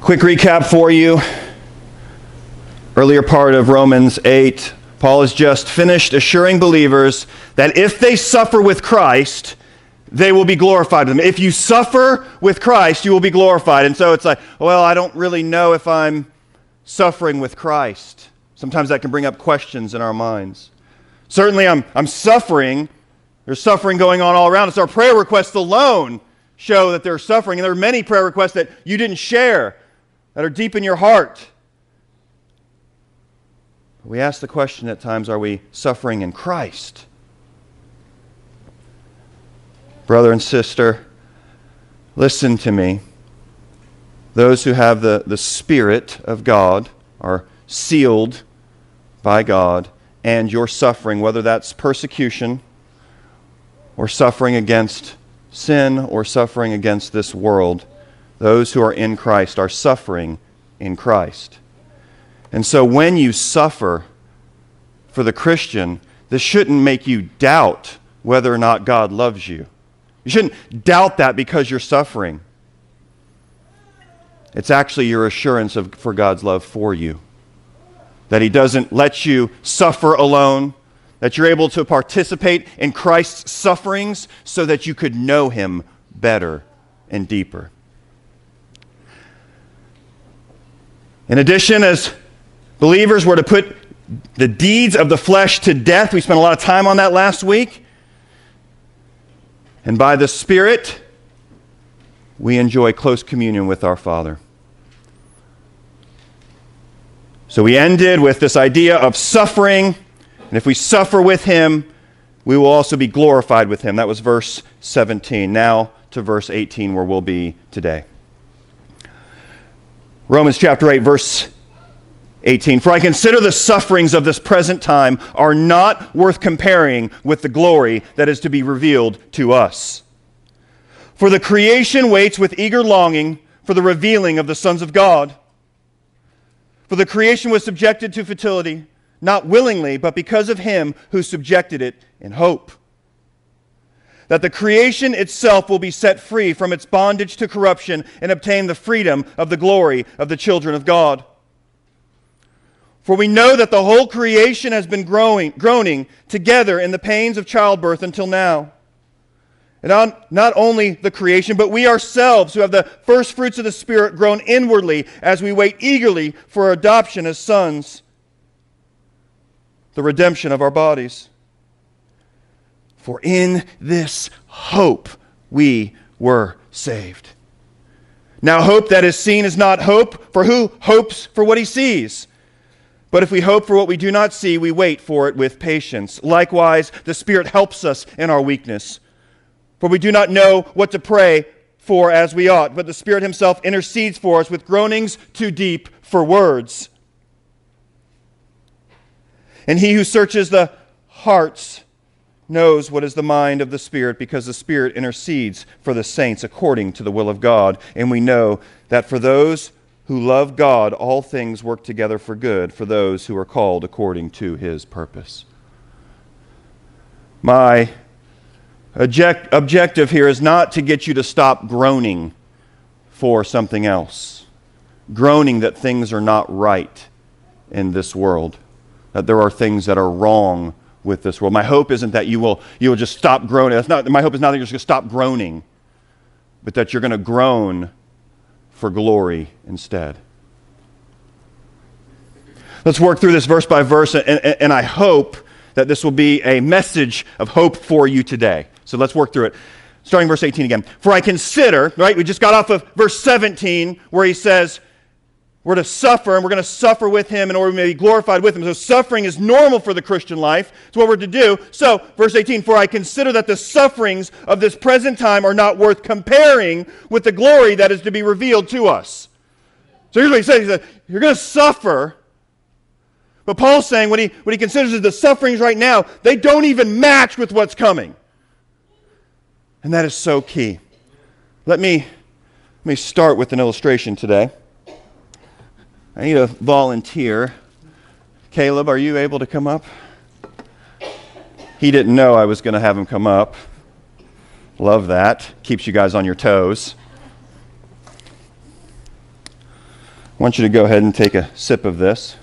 Quick recap for you. Earlier part of Romans 8, Paul has just finished assuring believers that if they suffer with Christ, they will be glorified with him. If you suffer with Christ, you will be glorified. And so it's like, well, I don't really know if I'm suffering with Christ. Sometimes that can bring up questions in our minds. Certainly, I'm, I'm suffering. There's suffering going on all around us. Our prayer requests alone show that there's suffering. And there are many prayer requests that you didn't share that are deep in your heart. We ask the question at times are we suffering in Christ? Brother and sister, listen to me. Those who have the, the Spirit of God are sealed by God, and your suffering, whether that's persecution or suffering against sin or suffering against this world, those who are in Christ are suffering in Christ. And so when you suffer for the Christian, this shouldn't make you doubt whether or not God loves you. You shouldn't doubt that because you're suffering. It's actually your assurance of, for God's love for you. That He doesn't let you suffer alone, that you're able to participate in Christ's sufferings so that you could know Him better and deeper. In addition, as believers were to put the deeds of the flesh to death, we spent a lot of time on that last week. And by the Spirit, we enjoy close communion with our Father. So we ended with this idea of suffering, and if we suffer with Him, we will also be glorified with Him. That was verse 17. Now to verse 18, where we'll be today. Romans chapter 8, verse 18. For I consider the sufferings of this present time are not worth comparing with the glory that is to be revealed to us. For the creation waits with eager longing for the revealing of the sons of God. For the creation was subjected to futility, not willingly, but because of him who subjected it in hope. That the creation itself will be set free from its bondage to corruption and obtain the freedom of the glory of the children of God. For we know that the whole creation has been growing, groaning together in the pains of childbirth until now. And on, not only the creation, but we ourselves who have the first fruits of the Spirit groan inwardly as we wait eagerly for adoption as sons, the redemption of our bodies. For in this hope we were saved. Now, hope that is seen is not hope, for who hopes for what he sees? But if we hope for what we do not see, we wait for it with patience. Likewise, the Spirit helps us in our weakness. For we do not know what to pray for as we ought, but the Spirit Himself intercedes for us with groanings too deep for words. And He who searches the hearts knows what is the mind of the Spirit, because the Spirit intercedes for the saints according to the will of God. And we know that for those who love God, all things work together for good for those who are called according to his purpose. My object, objective here is not to get you to stop groaning for something else, groaning that things are not right in this world, that there are things that are wrong with this world. My hope isn't that you will, you will just stop groaning. That's not, my hope is not that you're just going to stop groaning, but that you're going to groan for glory instead. Let's work through this verse by verse, and, and, and, I hope that this will be a message of hope for you today. So let's work through it. Starting verse 18 again. For I consider, right, we just got off of verse 17 where he says, we're to suffer, and we're going to suffer with him in order to be glorified with him. So suffering is normal for the Christian life. It's what we're to do. So, verse 18, for I consider that the sufferings of this present time are not worth comparing with the glory that is to be revealed to us. So here's what he says. He said, you're going to suffer. But Paul's saying what he, what he considers as the sufferings right now, they don't even match with what's coming. And that is so key. Let me, let me start with an illustration today. I need a volunteer. Caleb, are you able to come up? He didn't know I was going to have him come up. Love that. Keeps you guys on your toes. I want you to go ahead and take a sip of this.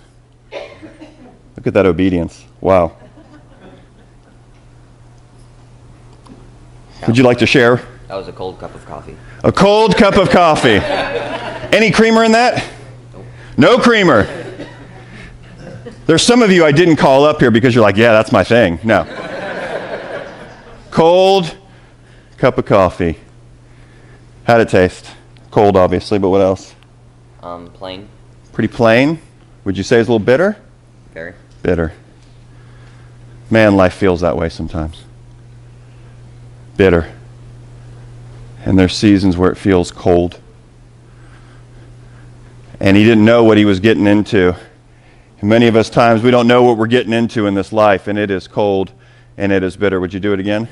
Look at that obedience. Wow. Would you like to share? That was a cold cup of coffee. A cold cup of coffee. Any creamer in that? No creamer. There's some of you I didn't call up here because you're like, yeah, that's my thing. No. Cold cup of coffee. How'd it taste? Cold, obviously, but what else? Um, plain, Pretty plain. Would you say it's a little bitter? very. Bitter. Man, life feels that way sometimes. Bitter. And there's seasons where it feels cold. And he didn't know what he was getting into. And many of us times we don't know what we're getting into in this life, and it is cold and it is bitter. Would you do it again?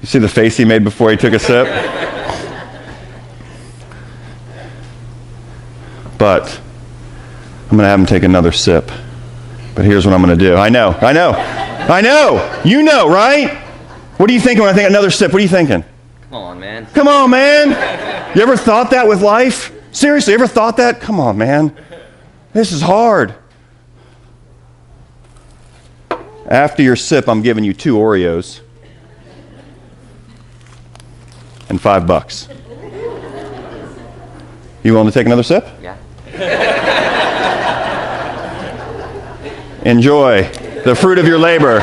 You see the face he made before he took a sip? But I'm going to have him take another sip. But here's what I'm going to do. I know, I know, I know. You know, right? What are you thinking when I think another sip? What are you thinking? Come on, man. Come on, man. You ever thought that with life? Seriously, ever thought that? Come on, man. This is hard. After your sip, I'm giving you two Oreos and five bucks. You willing to take another sip? Yeah. Enjoy the fruit of your labor.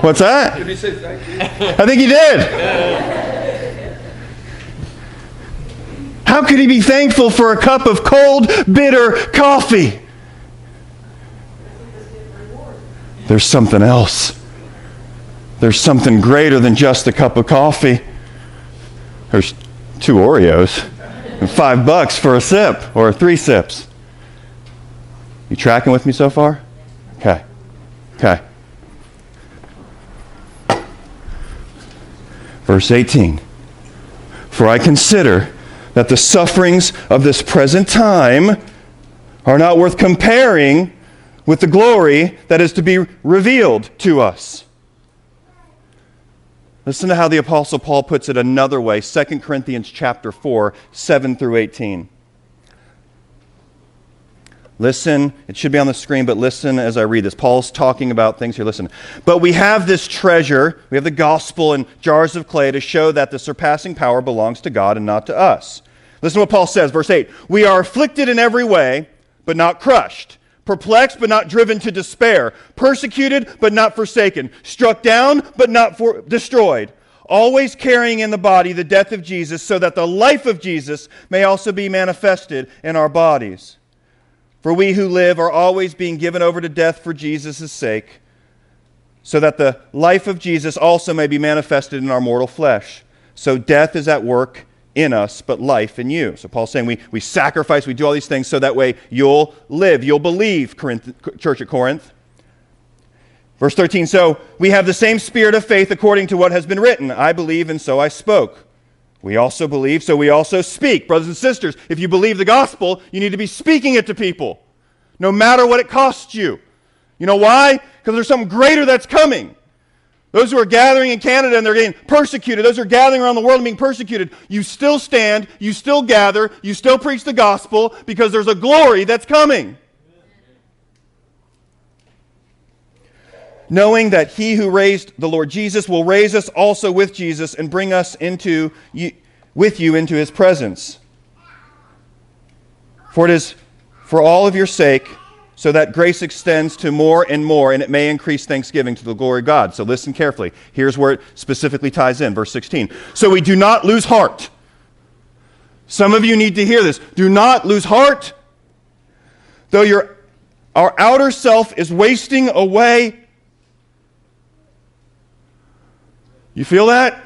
What's that? Did he say thank you? I think he did. How could he be thankful for a cup of cold, bitter coffee? There's something else. There's something greater than just a cup of coffee. There's two Oreos and five bucks for a sip or three sips. You tracking with me so far? Okay. Okay. Verse 18 For I consider that the sufferings of this present time are not worth comparing with the glory that is to be revealed to us. Listen to how the apostle Paul puts it another way, 2 Corinthians chapter 4, 7 through 18. Listen, it should be on the screen, but listen as I read this. Paul's talking about things here. Listen. But we have this treasure, we have the gospel in jars of clay to show that the surpassing power belongs to God and not to us. Listen to what Paul says, verse 8. We are afflicted in every way, but not crushed, perplexed, but not driven to despair, persecuted, but not forsaken, struck down, but not for- destroyed. Always carrying in the body the death of Jesus, so that the life of Jesus may also be manifested in our bodies. For we who live are always being given over to death for Jesus' sake, so that the life of Jesus also may be manifested in our mortal flesh. So death is at work in us, but life in you. So Paul's saying we, we sacrifice, we do all these things so that way you'll live, you'll believe, Corinth, Church at Corinth. Verse 13 So we have the same spirit of faith according to what has been written I believe, and so I spoke. We also believe, so we also speak. Brothers and sisters, if you believe the gospel, you need to be speaking it to people, no matter what it costs you. You know why? Because there's something greater that's coming. Those who are gathering in Canada and they're getting persecuted, those who are gathering around the world and being persecuted, you still stand, you still gather, you still preach the gospel because there's a glory that's coming. Knowing that he who raised the Lord Jesus will raise us also with Jesus and bring us into with you into his presence. For it is for all of your sake, so that grace extends to more and more, and it may increase thanksgiving to the glory of God. So listen carefully. Here's where it specifically ties in, verse 16. So we do not lose heart. Some of you need to hear this. Do not lose heart. Though your, our outer self is wasting away You feel that?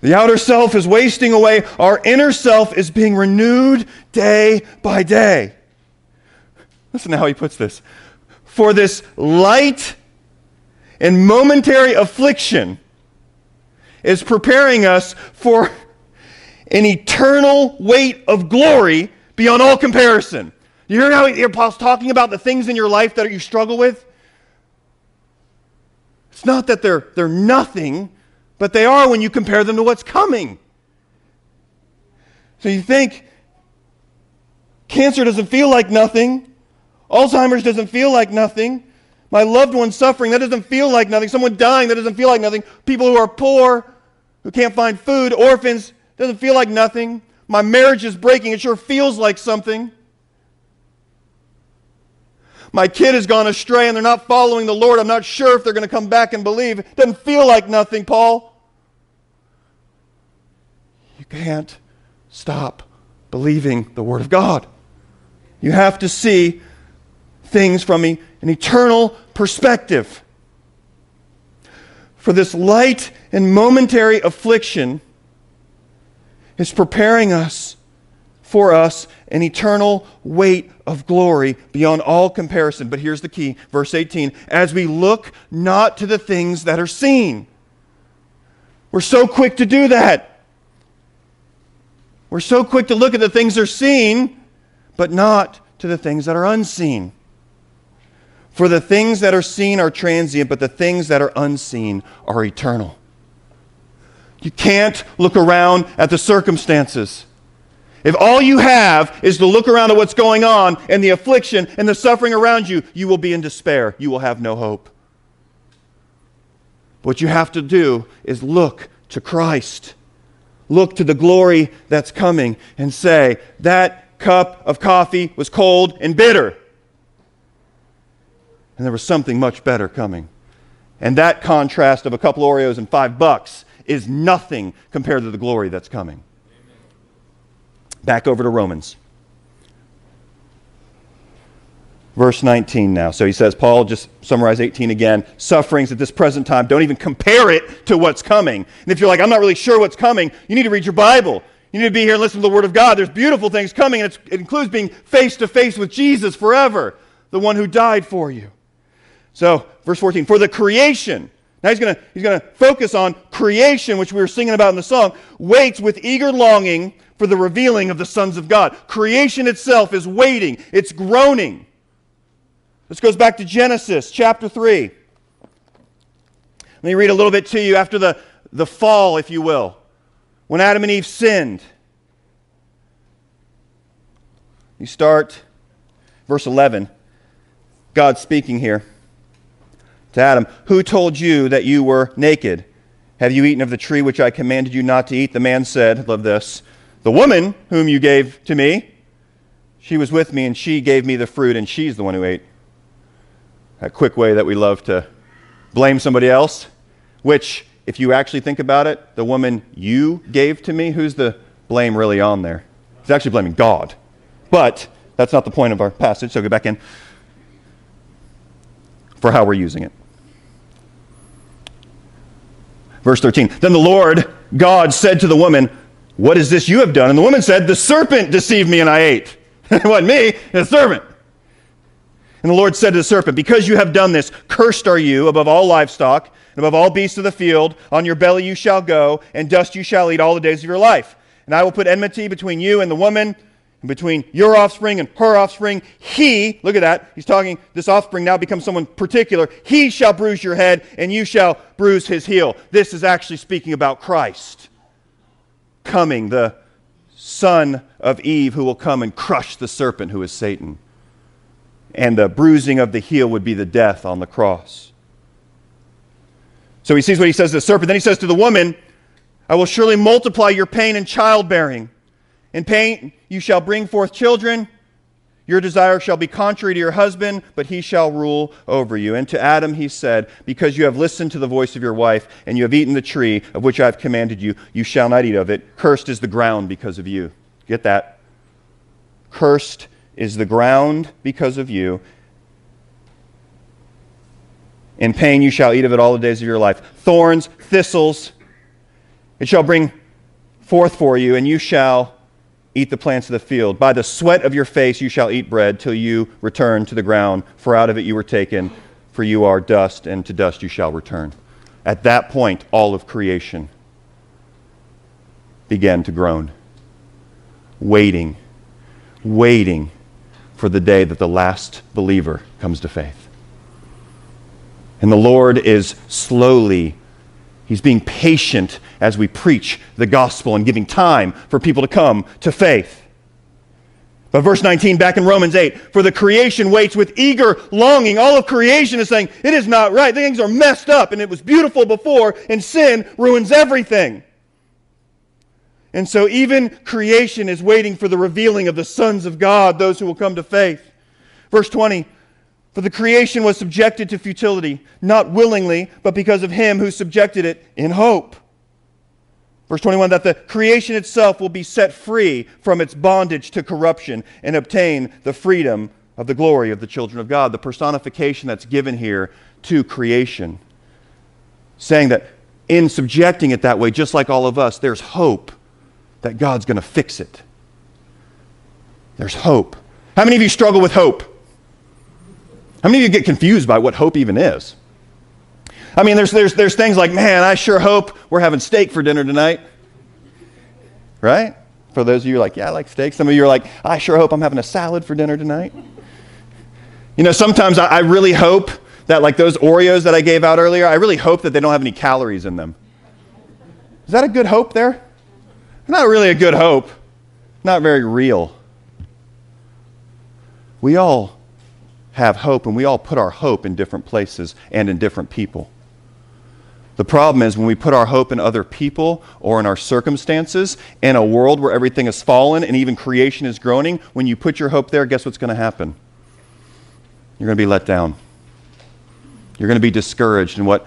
The outer self is wasting away. Our inner self is being renewed day by day. Listen to how he puts this. For this light and momentary affliction is preparing us for an eternal weight of glory beyond all comparison. You hear how the apostle's talking about the things in your life that you struggle with? It's not that they're, they're nothing, but they are when you compare them to what's coming. So you think cancer doesn't feel like nothing, Alzheimer's doesn't feel like nothing, my loved one suffering, that doesn't feel like nothing, someone dying, that doesn't feel like nothing, people who are poor, who can't find food, orphans, doesn't feel like nothing. My marriage is breaking, it sure feels like something. My kid has gone astray and they're not following the Lord. I'm not sure if they're going to come back and believe. It doesn't feel like nothing, Paul. You can't stop believing the Word of God. You have to see things from an eternal perspective. For this light and momentary affliction is preparing us for us an eternal weight of glory beyond all comparison. But here's the key, verse 18 as we look not to the things that are seen. We're so quick to do that. We're so quick to look at the things that are seen, but not to the things that are unseen. For the things that are seen are transient, but the things that are unseen are eternal. You can't look around at the circumstances. If all you have is to look around at what's going on and the affliction and the suffering around you, you will be in despair. You will have no hope. What you have to do is look to Christ. Look to the glory that's coming and say, that cup of coffee was cold and bitter. And there was something much better coming. And that contrast of a couple Oreos and five bucks is nothing compared to the glory that's coming. Back over to Romans. Verse 19 now. So he says, Paul, just summarize 18 again. Sufferings at this present time, don't even compare it to what's coming. And if you're like, I'm not really sure what's coming, you need to read your Bible. You need to be here and listen to the Word of God. There's beautiful things coming, and it includes being face to face with Jesus forever, the one who died for you. So, verse 14, for the creation, now he's going he's going to focus on creation, which we were singing about in the song, waits with eager longing for the revealing of the sons of God. Creation itself is waiting, it's groaning. This goes back to Genesis chapter 3. Let me read a little bit to you after the, the fall, if you will. When Adam and Eve sinned, you start verse 11. God speaking here to Adam, Who told you that you were naked? Have you eaten of the tree which I commanded you not to eat? The man said, Love this. The woman whom you gave to me, she was with me, and she gave me the fruit, and she's the one who ate. A quick way that we love to blame somebody else, which, if you actually think about it, the woman you gave to me, who's the blame really on there? He's actually blaming God. But that's not the point of our passage, so go back in for how we're using it. Verse 13 Then the Lord God said to the woman, what is this you have done? And the woman said, The serpent deceived me and I ate. it wasn't me, the serpent. And the Lord said to the serpent, Because you have done this, cursed are you above all livestock and above all beasts of the field. On your belly you shall go, and dust you shall eat all the days of your life. And I will put enmity between you and the woman, and between your offspring and her offspring. He, look at that, he's talking, this offspring now becomes someone particular. He shall bruise your head, and you shall bruise his heel. This is actually speaking about Christ coming, the son of Eve who will come and crush the serpent who is Satan. And the bruising of the heel would be the death on the cross. So he sees what he says to the serpent. Then he says to the woman, I will surely multiply your pain in childbearing. In pain you shall bring forth children. Your desire shall be contrary to your husband, but he shall rule over you. And to Adam he said, Because you have listened to the voice of your wife, and you have eaten the tree of which I have commanded you, you shall not eat of it. Cursed is the ground because of you. Get that? Cursed is the ground because of you. In pain you shall eat of it all the days of your life. Thorns, thistles, it shall bring forth for you, and you shall eat the plants of the field. By the sweat of your face you shall eat bread till you return to the ground, for out of it you were taken, for you are dust, and to dust you shall return. At that point, all of creation began to groan, waiting, waiting for the day that the last believer comes to faith. And the Lord is slowly, He's being patient as we preach the gospel and giving time for people to come to faith. But verse 19, back in Romans 8, for the creation waits with eager longing. All of creation is saying, it is not right. Things are messed up, and it was beautiful before, and sin ruins everything. And so even creation is waiting for the revealing of the sons of God, those who will come to faith. Verse 20, for the creation was subjected to futility, not willingly, but because of him who subjected it in hope. Verse 21 that the creation itself will be set free from its bondage to corruption and obtain the freedom of the glory of the children of God. The personification that's given here to creation. Saying that in subjecting it that way, just like all of us, there's hope that God's going to fix it. There's hope. How many of you struggle with hope? How many of you get confused by what hope even is? I mean, there's, there's, there's things like, man, I sure hope we're having steak for dinner tonight. Right? For those of you like, yeah, I like steak. Some of you are like, I sure hope I'm having a salad for dinner tonight. You know, sometimes I, I really hope that, like those Oreos that I gave out earlier, I really hope that they don't have any calories in them. Is that a good hope there? Not really a good hope. Not very real. We all have hope, and we all put our hope in different places and in different people. The problem is when we put our hope in other people or in our circumstances, in a world where everything is fallen and even creation is groaning, when you put your hope there, guess what's going to happen? You're going to be let down. You're going to be discouraged. And what,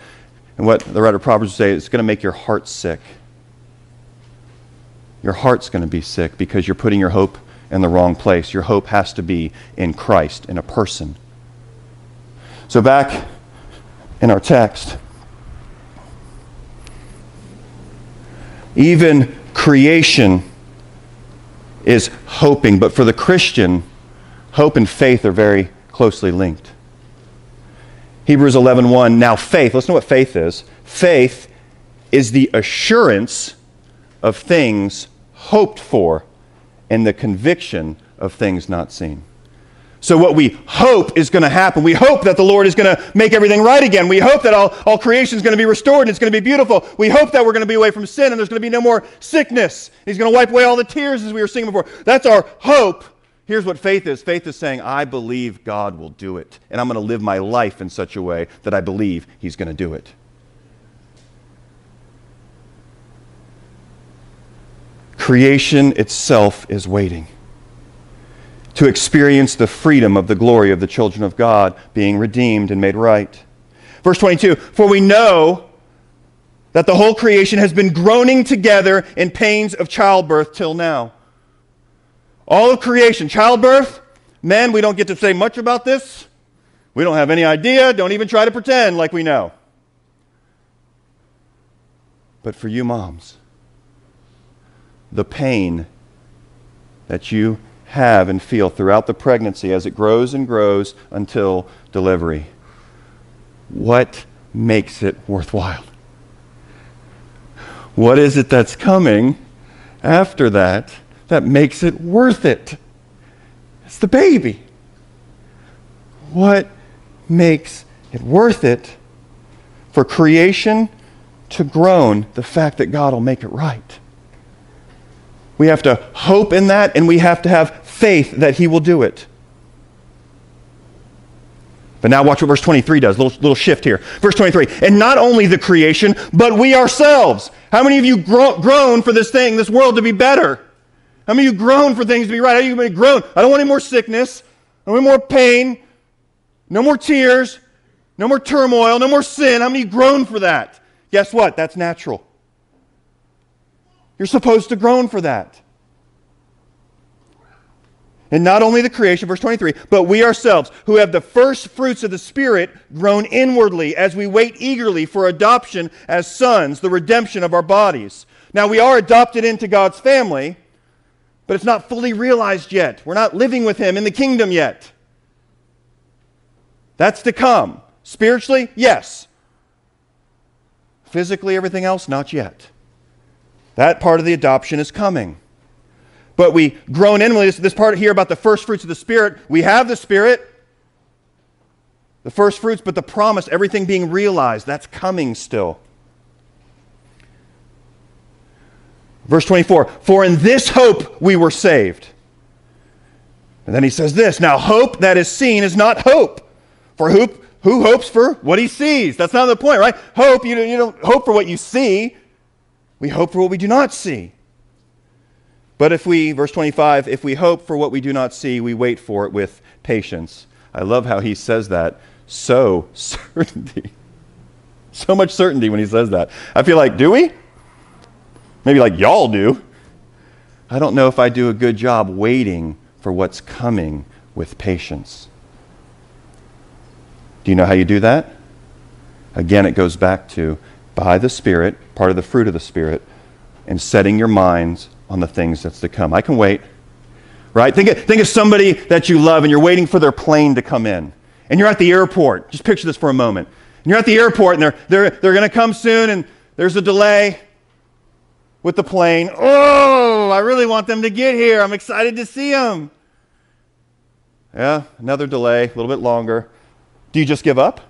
and what the writer of Proverbs would say, it's going to make your heart sick. Your heart's going to be sick because you're putting your hope in the wrong place. Your hope has to be in Christ, in a person. So, back in our text, even creation is hoping, but for the Christian, hope and faith are very closely linked. Hebrews 11:1 1, now faith let's know what faith is faith is the assurance of things hoped for and the conviction of things not seen. So, what we hope is going to happen, we hope that the Lord is going to make everything right again. We hope that all, all creation is going to be restored and it's going to be beautiful. We hope that we're going to be away from sin and there's going to be no more sickness. He's going to wipe away all the tears as we were singing before. That's our hope. Here's what faith is faith is saying, I believe God will do it. And I'm going to live my life in such a way that I believe He's going to do it. Creation itself is waiting to experience the freedom of the glory of the children of God being redeemed and made right. Verse 22 For we know that the whole creation has been groaning together in pains of childbirth till now. All of creation, childbirth, men, we don't get to say much about this. We don't have any idea. Don't even try to pretend like we know. But for you moms, the pain that you have and feel throughout the pregnancy as it grows and grows until delivery. What makes it worthwhile? What is it that's coming after that that makes it worth it? It's the baby. What makes it worth it for creation to groan? The fact that God will make it right. We have to hope in that, and we have to have faith that He will do it. But now watch what verse 23 does. Little, little shift here. Verse 23. And not only the creation, but we ourselves. How many of you gro- groan for this thing, this world to be better? How many of you groan for things to be right? How many of you groan? I don't want any more sickness. I don't want more pain. No more tears. No more turmoil. No more sin. How many groan for that? Guess what? That's natural. You're supposed to groan for that. And not only the creation, verse 23, but we ourselves, who have the first fruits of the Spirit, groan inwardly as we wait eagerly for adoption as sons, the redemption of our bodies. Now, we are adopted into God's family, but it's not fully realized yet. We're not living with Him in the kingdom yet. That's to come. Spiritually, yes. Physically, everything else, not yet. That part of the adoption is coming. But we groan inwardly. This, this part here about the first fruits of the Spirit, we have the Spirit. The first fruits, but the promise, everything being realized, that's coming still. Verse 24, for in this hope we were saved. And then he says this Now, hope that is seen is not hope. For who, who hopes for what he sees? That's not the point, right? Hope, you, you don't hope for what you see. We hope for what we do not see. But if we, verse 25, if we hope for what we do not see, we wait for it with patience. I love how he says that. So certainty. So much certainty when he says that. I feel like, do we? Maybe like y'all do. I don't know if I do a good job waiting for what's coming with patience. Do you know how you do that? Again, it goes back to by the Spirit, part of the fruit of the Spirit, and setting your minds on the things that's to come. I can wait. Right? Think of, think of somebody that you love and you're waiting for their plane to come in. And you're at the airport. Just picture this for a moment. And you're at the airport and they're, they're, they're going to come soon and there's a delay with the plane. Oh, I really want them to get here. I'm excited to see them. Yeah, another delay, a little bit longer. Do you just give up?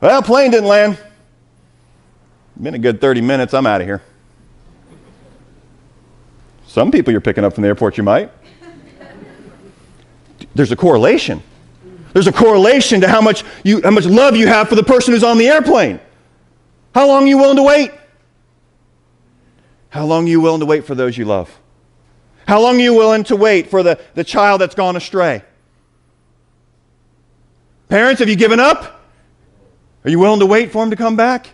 Well, plane didn't land. Been a good 30 minutes. I'm out of here. Some people you're picking up from the airport, you might. There's a correlation. There's a correlation to how much, you, how much love you have for the person who's on the airplane. How long are you willing to wait? How long are you willing to wait for those you love? How long are you willing to wait for the, the child that's gone astray? Parents, have you given up? Are you willing to wait for him to come back?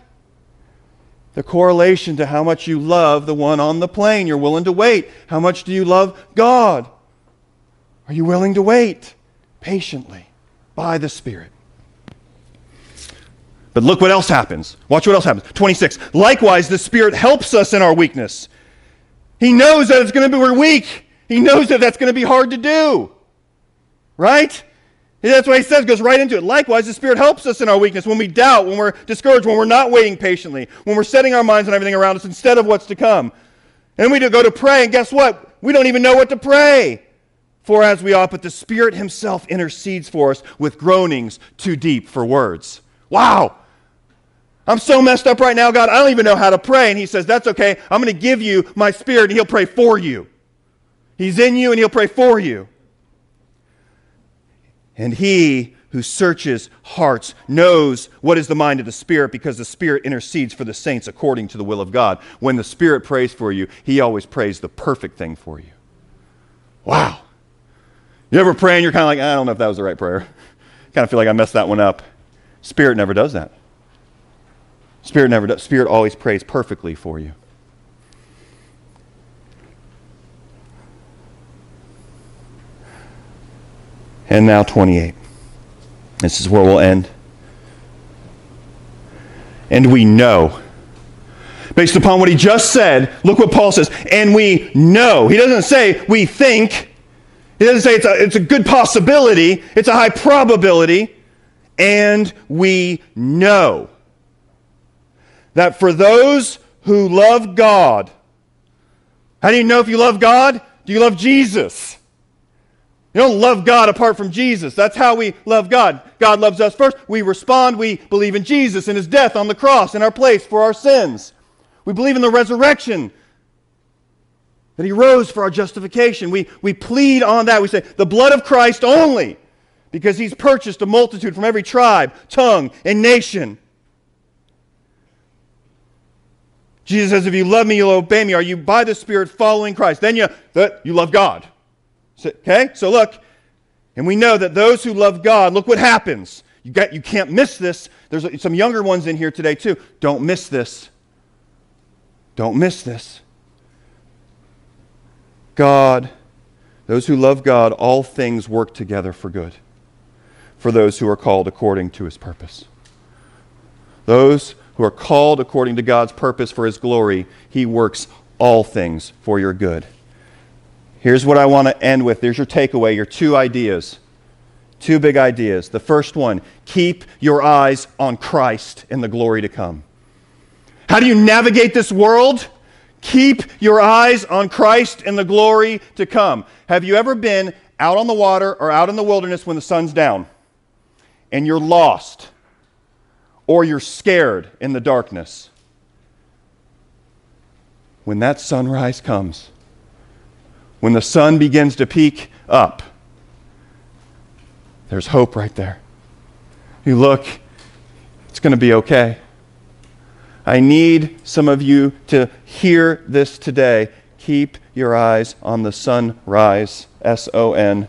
The correlation to how much you love the one on the plane. You're willing to wait. How much do you love God? Are you willing to wait patiently by the Spirit? But look what else happens. Watch what else happens. 26. Likewise, the Spirit helps us in our weakness. He knows that it's going to be, we're weak. He knows that that's going to be hard to do. Right? That's why he says, goes right into it. Likewise, the Spirit helps us in our weakness when we doubt, when we're discouraged, when we're not waiting patiently, when we're setting our minds on everything around us instead of what's to come. And we go to pray, and guess what? We don't even know what to pray for as we ought, but the Spirit Himself intercedes for us with groanings too deep for words. Wow! I'm so messed up right now, God, I don't even know how to pray. And He says, That's okay. I'm going to give you my Spirit, and He'll pray for you. He's in you, and He'll pray for you. And He who searches hearts knows what is the mind of the Spirit because the Spirit intercedes for the saints according to the will of God. When the Spirit prays for you, He always prays the perfect thing for you. Wow. You ever pray and you're kind of like, I don't know if that was the right prayer. kind of feel like I messed that one up. Spirit never does that. Spirit never does. Spirit always prays perfectly for you. And now 28. This is where we'll end. And we know. Based upon what he just said, look what Paul says. And we know. He doesn't say we think. He doesn't say it's a, it's a good possibility, it's a high probability. And we know that for those who love God, how do you know if you love God? Do you love Jesus? You don't love God apart from Jesus. That's how we love God. God loves us first. We respond. We believe in Jesus and his death on the cross in our place for our sins. We believe in the resurrection, that he rose for our justification. We, we plead on that. We say, the blood of Christ only, because he's purchased a multitude from every tribe, tongue, and nation. Jesus says, if you love me, you'll obey me. Are you by the Spirit following Christ? Then you, you love God. So, okay? So look, and we know that those who love God, look what happens. You, got, you can't miss this. There's some younger ones in here today, too. Don't miss this. Don't miss this. God, those who love God, all things work together for good for those who are called according to his purpose. Those who are called according to God's purpose for his glory, he works all things for your good. Here's what I want to end with. There's your takeaway, your two ideas. Two big ideas. The first one keep your eyes on Christ in the glory to come. How do you navigate this world? Keep your eyes on Christ in the glory to come. Have you ever been out on the water or out in the wilderness when the sun's down? and you're lost or you're scared in the darkness, when that sunrise comes, when the sun begins to peek up, there's hope right there. You look, it's going to be okay. I need some of you to hear this today. Keep your eyes on the sunrise, S O N.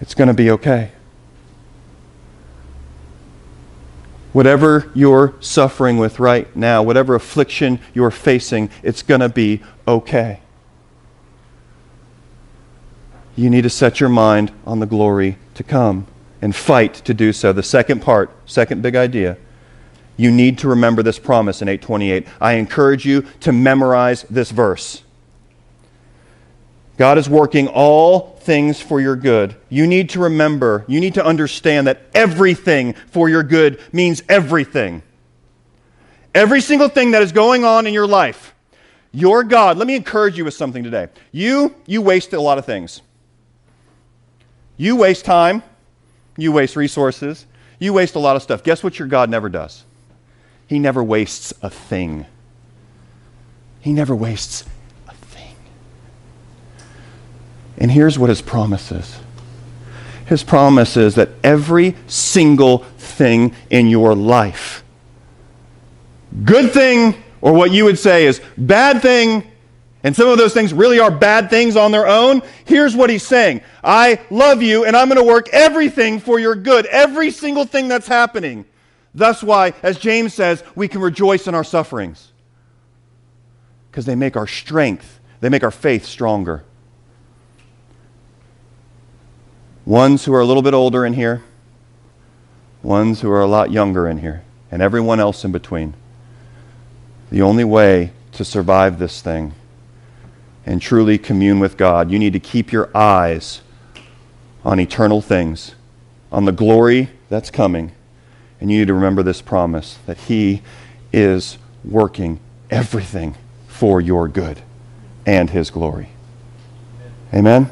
It's going to be okay. Whatever you're suffering with right now, whatever affliction you're facing, it's going to be okay. You need to set your mind on the glory to come and fight to do so. The second part, second big idea, you need to remember this promise in 828. I encourage you to memorize this verse. God is working all things for your good. You need to remember, you need to understand that everything for your good means everything. Every single thing that is going on in your life, your God, let me encourage you with something today. You, you waste a lot of things. You waste time, you waste resources, you waste a lot of stuff. Guess what your God never does? He never wastes a thing. He never wastes a thing. And here's what his promise is His promise is that every single thing in your life, good thing, or what you would say is bad thing, and some of those things really are bad things on their own. Here's what he's saying I love you, and I'm going to work everything for your good, every single thing that's happening. That's why, as James says, we can rejoice in our sufferings. Because they make our strength, they make our faith stronger. Ones who are a little bit older in here, ones who are a lot younger in here, and everyone else in between. The only way to survive this thing and truly commune with God, you need to keep your eyes on eternal things, on the glory that's coming. And you need to remember this promise that He is working everything for your good and His glory. Amen?